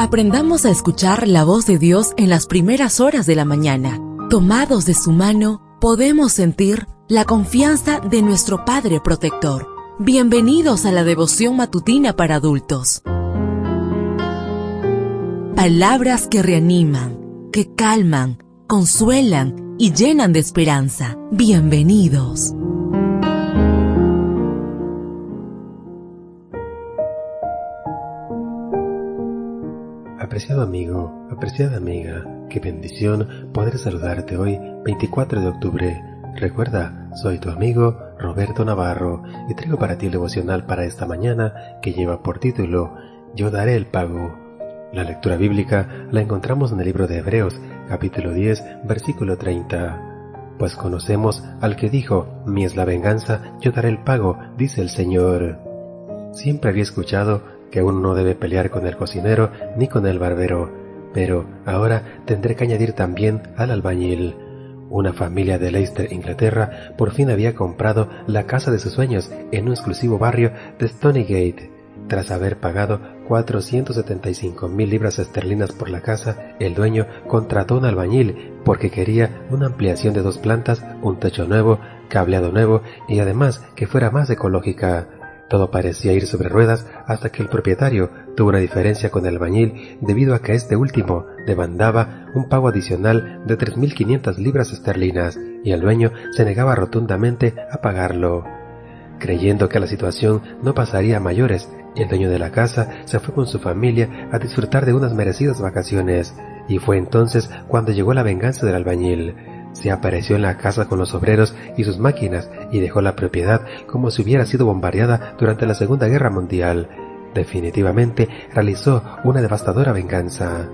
Aprendamos a escuchar la voz de Dios en las primeras horas de la mañana. Tomados de su mano, podemos sentir la confianza de nuestro Padre Protector. Bienvenidos a la devoción matutina para adultos. Palabras que reaniman, que calman, consuelan y llenan de esperanza. Bienvenidos. Apreciado amigo, apreciada amiga, qué bendición poder saludarte hoy, 24 de octubre. Recuerda, soy tu amigo Roberto Navarro y traigo para ti el devocional para esta mañana que lleva por título Yo daré el pago. La lectura bíblica la encontramos en el libro de Hebreos, capítulo 10, versículo 30. Pues conocemos al que dijo, mi es la venganza, yo daré el pago, dice el Señor. Siempre había escuchado que uno no debe pelear con el cocinero ni con el barbero, pero ahora tendré que añadir también al albañil. Una familia de Leicester, Inglaterra, por fin había comprado la casa de sus sueños en un exclusivo barrio de Stonygate. Tras haber pagado 475 mil libras esterlinas por la casa, el dueño contrató un albañil porque quería una ampliación de dos plantas, un techo nuevo, cableado nuevo y además que fuera más ecológica. Todo parecía ir sobre ruedas hasta que el propietario tuvo una diferencia con el albañil debido a que este último demandaba un pago adicional de 3.500 libras esterlinas y el dueño se negaba rotundamente a pagarlo. Creyendo que la situación no pasaría a mayores, el dueño de la casa se fue con su familia a disfrutar de unas merecidas vacaciones, y fue entonces cuando llegó la venganza del albañil. Se apareció en la casa con los obreros y sus máquinas y dejó la propiedad como si hubiera sido bombardeada durante la Segunda Guerra Mundial. Definitivamente realizó una devastadora venganza.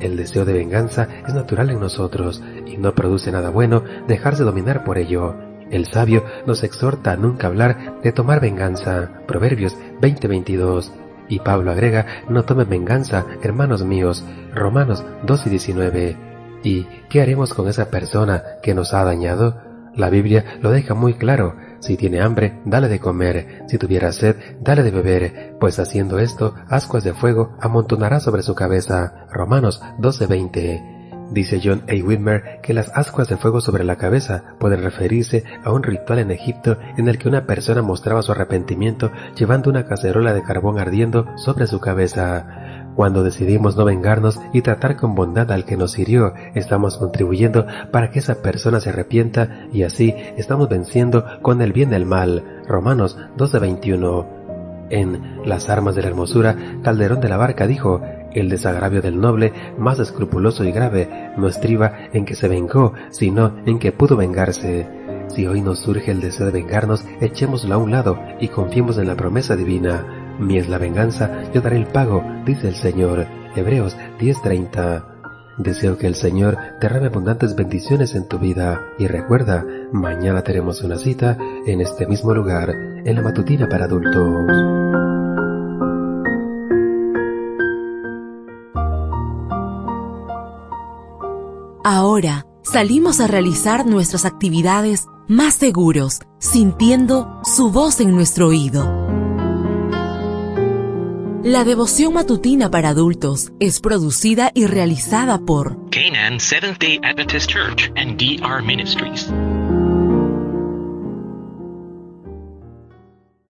El deseo de venganza es natural en nosotros y no produce nada bueno dejarse dominar por ello. El sabio nos exhorta a nunca hablar de tomar venganza. Proverbios 20:22. Y Pablo agrega, no tomen venganza, hermanos míos. Romanos 2 y 19. ¿Y qué haremos con esa persona que nos ha dañado? La Biblia lo deja muy claro. Si tiene hambre, dale de comer. Si tuviera sed, dale de beber. Pues haciendo esto, ascuas de fuego amontonará sobre su cabeza. Romanos 12:20. Dice John A. Whitmer que las ascuas de fuego sobre la cabeza pueden referirse a un ritual en Egipto en el que una persona mostraba su arrepentimiento llevando una cacerola de carbón ardiendo sobre su cabeza. Cuando decidimos no vengarnos y tratar con bondad al que nos hirió, estamos contribuyendo para que esa persona se arrepienta y así estamos venciendo con el bien del mal. Romanos 12:21. En Las armas de la hermosura, Calderón de la Barca dijo, el desagravio del noble, más escrupuloso y grave, no estriba en que se vengó, sino en que pudo vengarse. Si hoy nos surge el deseo de vengarnos, echémoslo a un lado y confiemos en la promesa divina. Mi es la venganza, yo daré el pago, dice el Señor. Hebreos 10:30. Deseo que el Señor derrame abundantes bendiciones en tu vida y recuerda, mañana tenemos una cita en este mismo lugar, en la matutina para adultos. Ahora salimos a realizar nuestras actividades más seguros, sintiendo su voz en nuestro oído. La devoción matutina para adultos es producida y realizada por Canaan Seventh Day Adventist Church and DR Ministries.